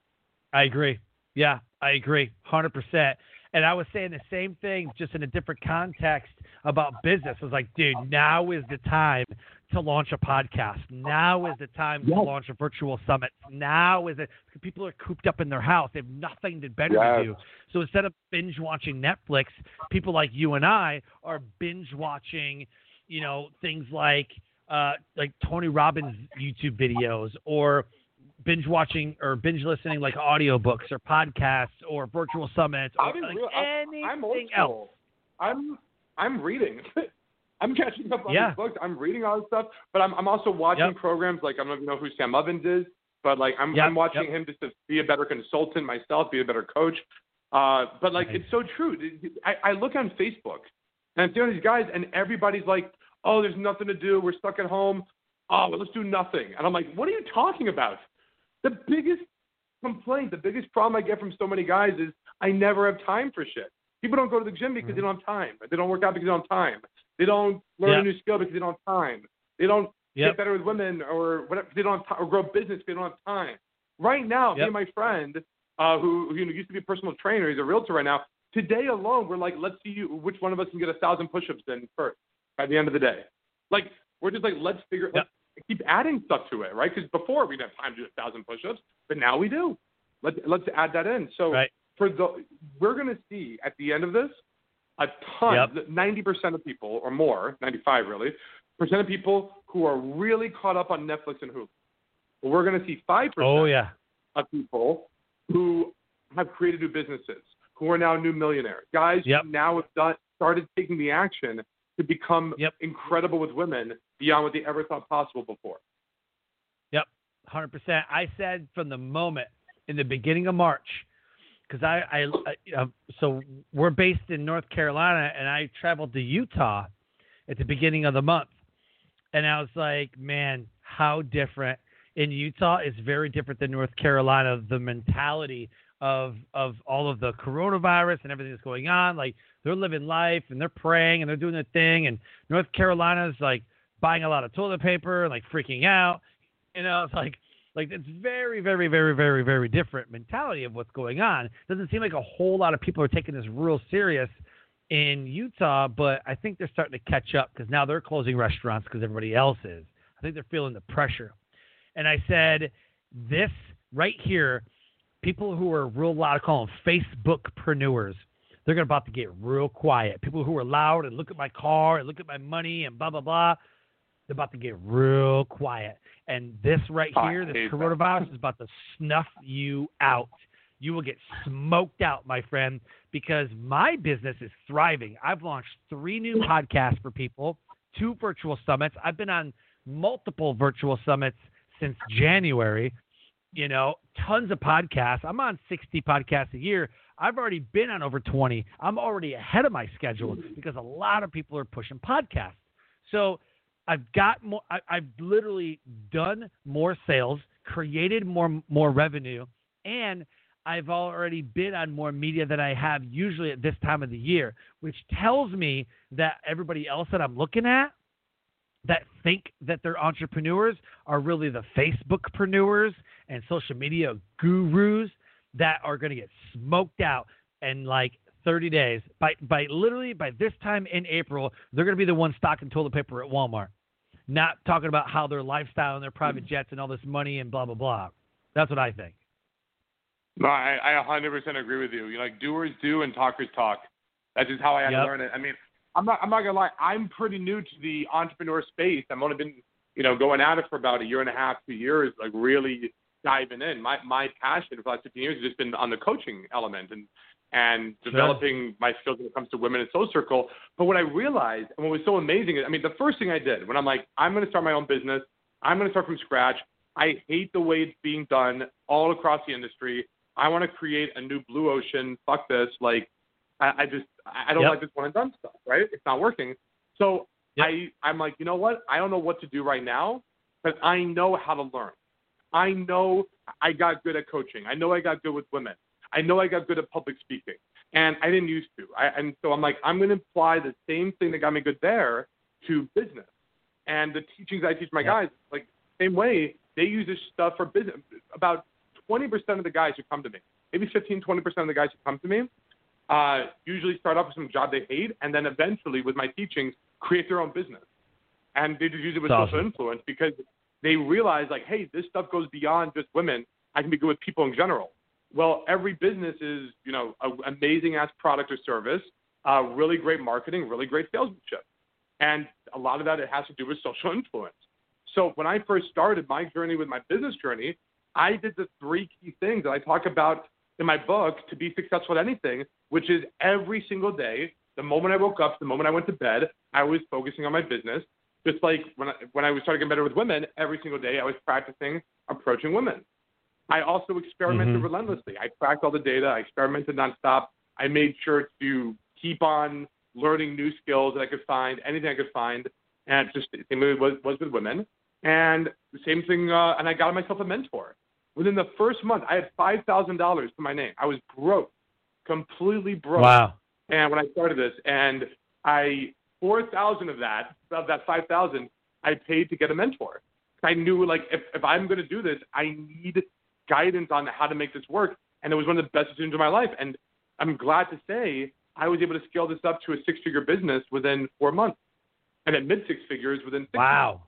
I agree. Yeah, I agree, hundred percent. And I was saying the same thing, just in a different context about business. I was like, dude, now is the time to launch a podcast. Now is the time to launch a virtual summit. Now is it? People are cooped up in their house. They have nothing to better Yes. to do. So instead of binge watching Netflix, people like you and I are binge watching, you know, things like uh, like Tony Robbins YouTube videos or binge watching or binge listening like audiobooks or podcasts or virtual summits or like real. I'm- anything I'm else. I'm I'm reading. I'm catching up on Yeah. these books. I'm reading all this stuff, but I'm I'm also watching Yep. programs like I don't even know who Sam Ovens is, but like I'm Yep, I'm watching yep. him just to be a better consultant myself, be a better coach. Uh, but like Nice. it's so true. I, I look on Facebook and I'm seeing these guys, and everybody's like, "Oh, there's nothing to do. We're stuck at home. Oh, well, let's do nothing." And I'm like, "What are you talking about?" The biggest complaint, the biggest problem I get from so many guys is I never have time for shit. People don't go to the gym because they don't have time. They don't work out because they don't have time. They don't learn Yep. a new skill because they don't have time. They don't Yep. get better with women or whatever. They don't have time, or grow business because they don't have time. Right now, me and my friend, uh, who, who you know, used to be a personal trainer, he's a realtor right now. Today alone, we're like, let's see you, which one of us can get a thousand push-ups in first by the end of the day. Like, we're just like, let's figure, Yep. let's keep adding stuff to it, right? Because before we didn't have time to do a thousand push-ups, but now we do. Let's let's add that in. So Right. for the, we're going to see at the end of this a ton, ninety percent of people or more, ninety-five really, percent of people who are really caught up on Netflix and Hulu. But we're going to see five percent Oh yeah. of people who have created new businesses, who are now new millionaires, guys Yep. who now have done, started taking the action to become Yep. incredible with women beyond what they ever thought possible before. Yep, hundred percent. I said from the moment in the beginning of March, because I, I, I uh, so we're based in North Carolina, and I traveled to Utah at the beginning of the month, and I was like, man, how different in Utah is very different than North Carolina. The mentality of of all of the coronavirus and everything that's going on, like they're living life and they're praying and they're doing their thing, and North Carolina's like buying a lot of toilet paper and like freaking out. You know, it's like like it's very, very, very, very, very different mentality of what's going on. Doesn't seem like a whole lot of people are taking this real serious in Utah, but I think they're starting to catch up because now they're closing restaurants because everybody else is. I think they're feeling the pressure. And I said, this right here, people who are real loud, I call them Facebookpreneurs. They're gonna about to get real quiet. People who are loud and look at my car and look at my money and blah blah blah. They're about to get real quiet. And this right here, this coronavirus is about to snuff you out. You will get smoked out, my friend, because my business is thriving. I've launched three new podcasts for people, two virtual summits. I've been on multiple virtual summits since January. You know, tons of podcasts. I'm on 60 podcasts a year. I've already been on over 20. I'm already ahead of my schedule because a lot of people are pushing podcasts. So I've got more. I, I've literally done more sales, created more more revenue, and I've already bid on more media than I have usually at this time of the year, which tells me that everybody else that I'm looking at that think that they're entrepreneurs are really the Facebookpreneurs and social media gurus that are going to get smoked out and like 30 days. By by literally by this time in April, they're going to be the ones stocking toilet paper at Walmart, not talking about how their lifestyle and their private jets and all this money and blah blah blah. That's what I think. No, I, I 100% agree with you. You like doers do and talkers talk. That's just how I had Yep. to learn it. I mean, I'm not I'm not gonna lie. I'm pretty new to the entrepreneur space. I've only been you know going at it for about a year and a half, two years, like really diving in. My my passion for the last 15 years has just been on the coaching element and and Sure. developing my skills when it comes to women in soul circle. But what I realized and what was so amazing is, I mean, the first thing I did when I'm like, I'm going to start my own business. I'm going to start from scratch. I hate the way it's being done all across the industry. I want to create a new blue ocean. Fuck this. Like, I, I just, I I don't Yep. like this one and done stuff, right? It's not working. So Yep. I, I'm like, you know what? I don't know what to do right now, but I know how to learn. I know I got good at coaching. I know I got good with women. I know I got good at public speaking. And I didn't used to. I, and so I'm like, I'm going to apply the same thing that got me good there to business. And the teachings I teach my guys, like same way, they use this stuff for business. About 20% of the guys who come to me, maybe 15, 20% of the guys who come to me, uh, usually start off with some job they hate, and then eventually, with my teachings, create their own business. And they just use it with That's social influence because they realize, like, hey, this stuff goes beyond just women. I can be good with people in general. Well, every business is, you know, an amazing ass product or service, uh, really great marketing, really great salesmanship. And a lot of that it has to do with social influence. So when I first started my journey with my business journey, I did the three key things that I talk about in my book to be successful at anything, which is every single day, the moment I woke up, the moment I went to bed, I was focusing on my business. Just like when I, when I was starting to get better with women, every single day I was practicing approaching women. I also experimented Mhm. relentlessly. I tracked all the data. I experimented nonstop. I made sure to keep on learning new skills that I could find, anything I could find, and just the same way was, was with women. And the same thing, uh, and I got myself a mentor. Within the first month, I had five thousand dollars to my name. I was broke, completely broke. Wow. And when I started this, and I four thousand of that, of that five thousand, I paid to get a mentor. I knew like if if I'm going to do this, I need guidance on how to make this work. And it was one of the best decisions of my life. And I'm glad to say I was able to scale this up to a six-figure business within four months, and at mid six figures within six months. Wow.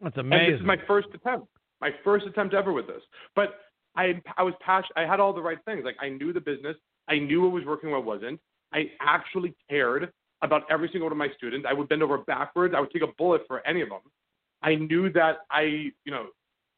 That's And amazing. this is my first attempt, my first attempt ever with this. But I, I was passionate. I had all the right things. Like I knew the business. I knew what was working, what wasn't. I actually cared about every single one of my students. I would bend over backwards. I would take a bullet for any of them. I knew that I, you know,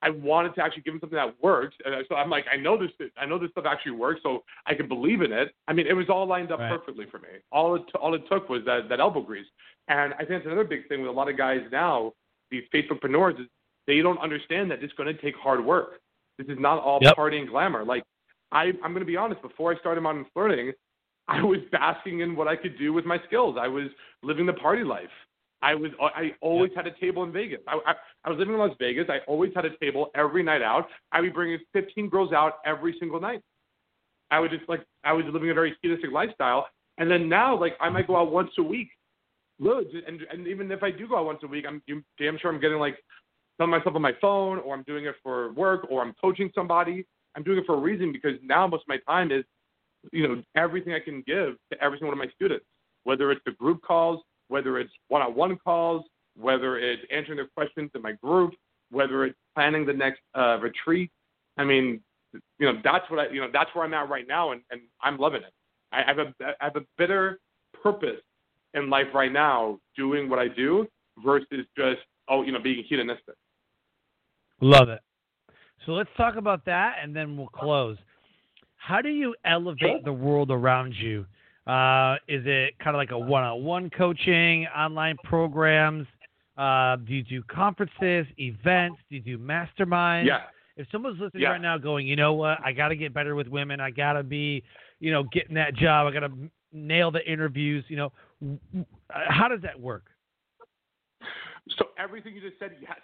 I wanted to actually give him something that worked. And so I'm like, I know this. I know this stuff actually works, so I can believe in it. I mean, it was all lined up Right. perfectly for me. All it all it took was that that elbow grease. And I think that's another big thing with a lot of guys now. These Facebookpreneurs is they don't understand that it's going to take hard work. This is not all Yep. party and glamour. Like I, I'm going to be honest. Before I started modern flirting, I was basking in what I could do with my skills. I was living the party life. I was. Uh, I always had a table in Vegas. I, I, I was living in Las Vegas. I always had a table every night out. I would bring 15 girls out every single night. I would just like I was living a very hedonistic lifestyle. And then now, like I might go out once a week. Look, and and even if I do go out once a week, I'm damn sure I'm getting like telling myself on my phone, or I'm doing it for work, or I'm coaching somebody. I'm doing it for a reason because now most of my time is, you know, everything I can give to every single one of my students, whether it's the group calls, whether it's one-on-one calls, whether it's answering their questions in my group, whether it's planning the next uh, retreat. I mean, you know, that's what I, you know, that's where I'm at right now, and, and I'm loving it. I have a, I have a bitter purpose in life right now, doing what I do versus just, oh, you know, being hedonistic. Love it. So let's talk about that, and then we'll close. How do you elevate the world around you? Uh, is it kind of like a one-on-one coaching, online programs? Uh, do you do conferences, events? Do you do masterminds? Yeah. If someone's listening Yeah. right now, going, you know what, I got to get better with women. I got to be, you know, getting that job. I got to nail the interviews. You know, uh, how does that work? So everything you just said, yes.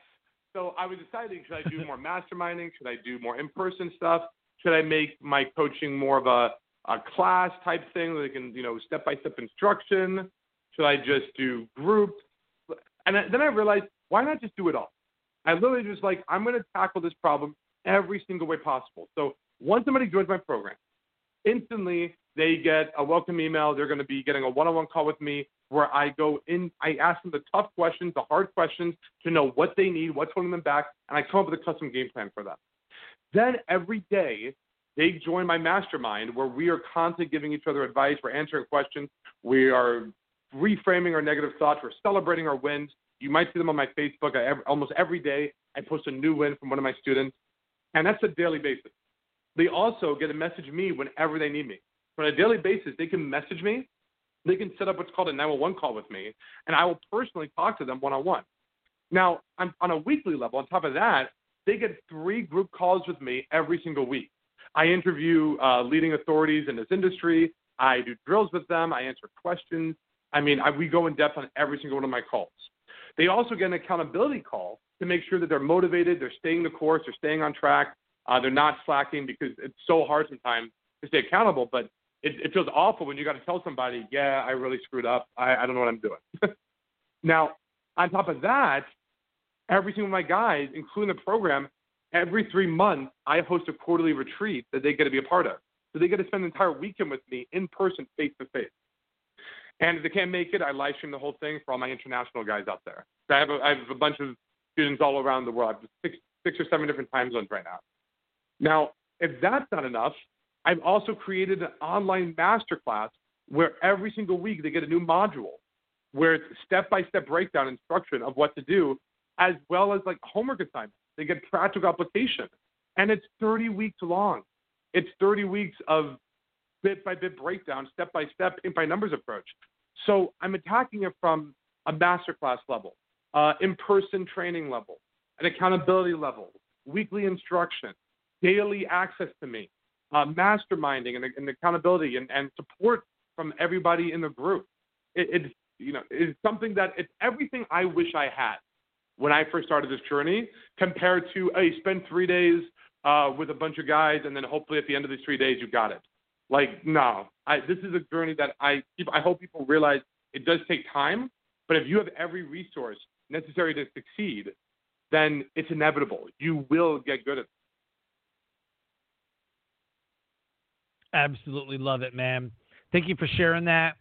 So I was deciding, should I do more masterminding? Should I do more in-person stuff? Should I make my coaching more of a, a class type thing that they can, you know, step-by-step instruction? Should I just do group? And then I realized, why not just do it all? I literally just like, I'm going to tackle this problem every single way possible. So once somebody joins my program, instantly they get a welcome email. They're going to be getting a one-on-one call with me where I go in, I ask them the tough questions, the hard questions to know what they need, what's holding them back, and I come up with a custom game plan for them. Then every day they join my mastermind where we are constantly giving each other advice, we're answering questions, we are reframing our negative thoughts, we're celebrating our wins. You might see them on my Facebook. Almost every day I post a new win from one of my students, and that's a daily basis. They also get to message me whenever they need me. On a daily basis, they can message me they can set up what's called a 911 call with me, and I will personally talk to them one on one. Now, on, on a weekly level, on top of that, they get three group calls with me every single week. I interview uh, leading authorities in this industry. I do drills with them. I answer questions. I mean, I, we go in depth on every single one of my calls. They also get an accountability call to make sure that they're motivated, they're staying the course, they're staying on track, uh, they're not slacking because it's so hard sometimes to stay accountable. But it, it feels awful when you got to tell somebody, yeah, I really screwed up. I, I don't know what I'm doing. now, on top of that, every single one of my guys, including the program, every three months, I host a quarterly retreat that they get to be a part of. So they get to spend the entire weekend with me in person, face to face. And if they can't make it, I live stream the whole thing for all my international guys out there. So I have a, I have a bunch of students all around the world. I have six, six or seven different time zones right now. Now, if that's not enough, I've also created an online masterclass where every single week they get a new module where it's step by step breakdown instruction of what to do, as well as like homework assignments. They get practical application. And it's 30 weeks long. It's 30 weeks of bit by bit breakdown, step by step, in by numbers approach. So I'm attacking it from a masterclass level, uh, in person training level, an accountability level, weekly instruction, daily access to me, uh, masterminding and, and accountability and, and, support from everybody in the group. It, it's you know it's something that it's everything I wish I had when I first started this journey compared to hey spend three days uh, with a bunch of guys and then hopefully at the end of these three days you got it. Like, no, I, this is a journey that I I hope people realize it does take time, but if you have every resource necessary to succeed, then it's inevitable. You will get good at it. Absolutely love it, man. Thank you for sharing that.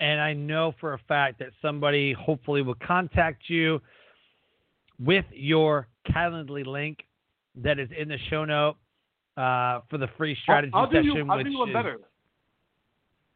And I know for a fact that somebody hopefully will contact you with your Calendly link that is in the show note uh, for the free strategy I'll, I'll session. Do you, I'll which do you one is, better.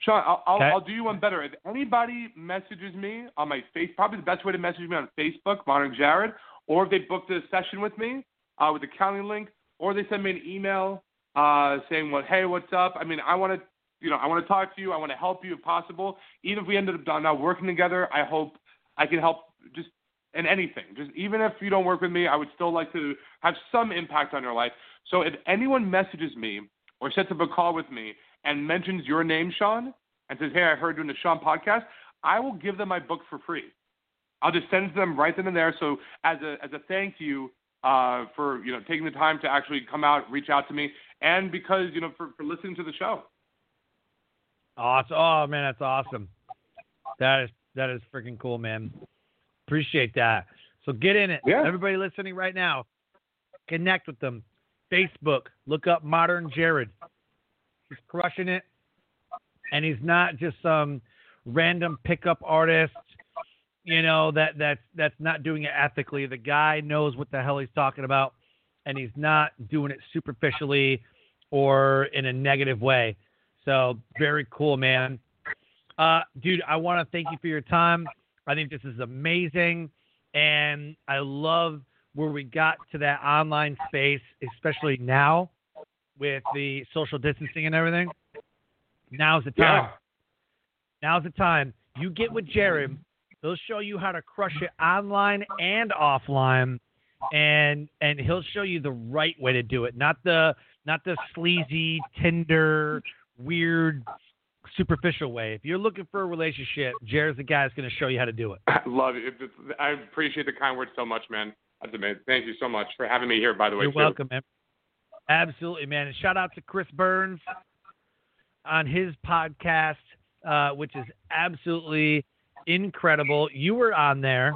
Sean, I'll, I'll, okay. I'll, do you one better. If anybody messages me on my face, probably the best way to message me on Facebook, Modern Jared, or if they booked a session with me uh, with the Calendly link, or they send me an email uh, saying, "Well, hey, what's up?" I mean, I want to, you know, I want to talk to you. I want to help you if possible. Even if we ended up not working together, I hope I can help just in anything. Just even if you don't work with me, I would still like to have some impact on your life. So if anyone messages me or sets up a call with me and mentions your name, Sean, and says, "Hey, I heard you in the Sean podcast," I will give them my book for free. I'll just send it to them right then and there. So as a as a thank you uh, for you know taking the time to actually come out, reach out to me, and because you know for, for listening to the show. Awesome! Oh man, that's awesome. That is that is freaking cool, man. Appreciate that. So get in it. Yeah. Everybody listening right now, connect with them. Facebook, look up Modern Jared. He's crushing it. And he's not just some random pickup artist, you know, that that's that's not doing it ethically. The guy knows what the hell he's talking about and he's not doing it superficially or in a negative way. So very cool, man. Uh, dude, I want to thank you for your time. I think this is amazing, and I love where we got to that online space, especially now with the social distancing and everything. Now's the time. Yeah. Now's the time. You get with Jared. He'll show you how to crush it online and offline, and and he'll show you the right way to do it, not the not the sleazy Tinder weird superficial way. If you're looking for a relationship, Jared's the guy that's going to show you how to do it. I love it. I appreciate the kind words so much, man. That's amazing. Thank you so much for having me here. By the way, you're too. welcome, man. Absolutely, man. And shout out to Chris Burns on his podcast, uh, which is absolutely incredible. You were on there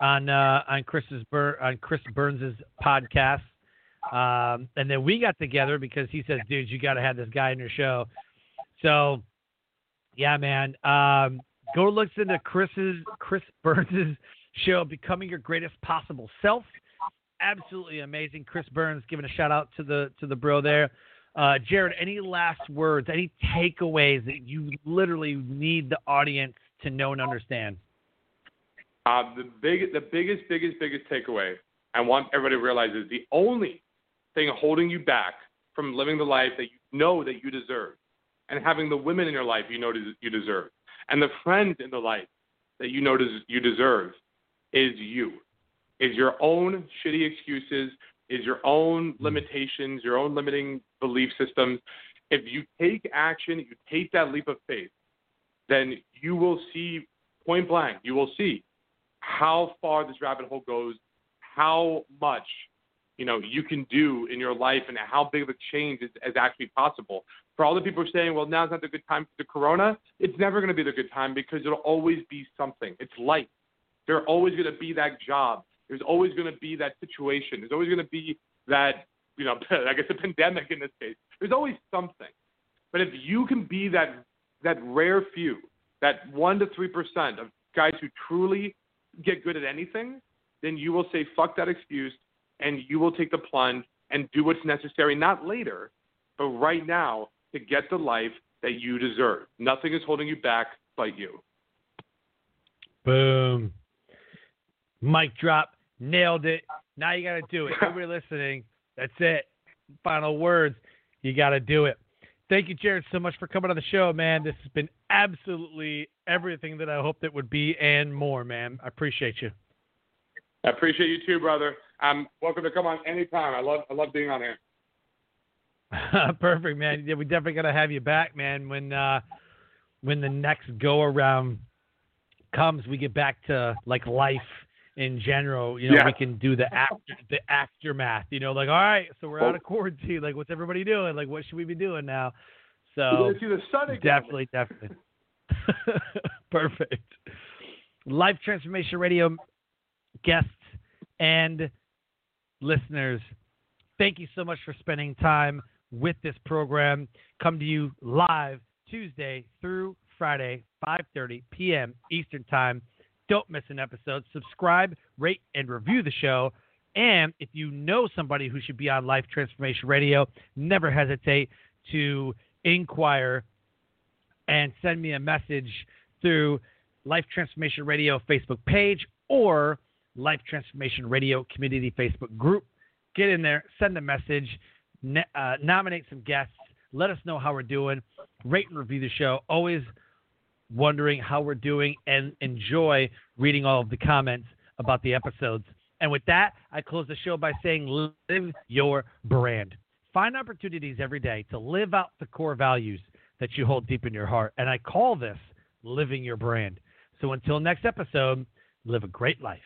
on uh, on Chris's Bur- on Chris Burns's podcast, um, and then we got together because he says, "Dude, you got to have this guy in your show." So, yeah, man, um, go listen to Chris's Chris Burns's show, "Becoming Your Greatest Possible Self." Absolutely amazing. Chris Burns giving a shout out to the to the bro there. Uh, Jared, any last words, any takeaways that you literally need the audience to know and understand? Uh, the big, the biggest, biggest, biggest takeaway I want everybody to realize is the only thing holding you back from living the life that you know that you deserve, and having the women in your life you know you deserve, and the friends in the life that you know you deserve, is you, is your own shitty excuses, is your own mm-hmm. limitations, your own limiting belief systems. If you take action, you take that leap of faith, then you will see point blank, you will see how far this rabbit hole goes, how much you know you can do in your life and how big of a change is, is actually possible. For all the people saying, well, now's not the good time for the corona, it's never going to be the good time because it'll always be something. It's life. There's always going to be that job. There's always going to be that situation. There's always going to be that, you know, I guess a pandemic in this case. There's always something. But if you can be that that rare few, that one to three percent of guys who truly get good at anything, then you will say fuck that excuse and you will take the plunge and do what's necessary, not later, but right now to get the life that you deserve. Nothing is holding you back but you. Boom. Mic drop. Nailed it. Now you got to do it. Everybody listening, that's it. Final words. You got to do it. Thank you, Jared, so much for coming on the show, man. This has been absolutely everything that I hoped it would be and more, man. I appreciate you. I appreciate you too, brother. I'm welcome to come on anytime. I love I love being on here. Perfect, man. Yeah, we definitely gotta have you back, man. When uh, when the next go around comes, we get back to like life in general. You know, yeah. we can do the after the aftermath. You know, like all right, so we're out of quarantine. Like, what's everybody doing? Like, what should we be doing now? So see the sun again. definitely, definitely. Perfect. Life Transformation Radio guests and listeners, thank you so much for spending time with this program. Come to you live Tuesday through Friday, 5:30 p.m. Eastern Time. Don't miss an episode. Subscribe, rate, and review the show. And if you know somebody who should be on Life Transformation Radio, never hesitate to inquire and send me a message through Life Transformation Radio Facebook page or Life Transformation Radio Community Facebook group. Get in there, send a message, uh, nominate some guests, let us know how we're doing, rate and review the show. Always wondering how we're doing and enjoy reading all of the comments about the episodes. And with that, I close the show by saying live your brand. Find opportunities every day to live out the core values that you hold deep in your heart. And I call this living your brand. So until next episode, live a great life.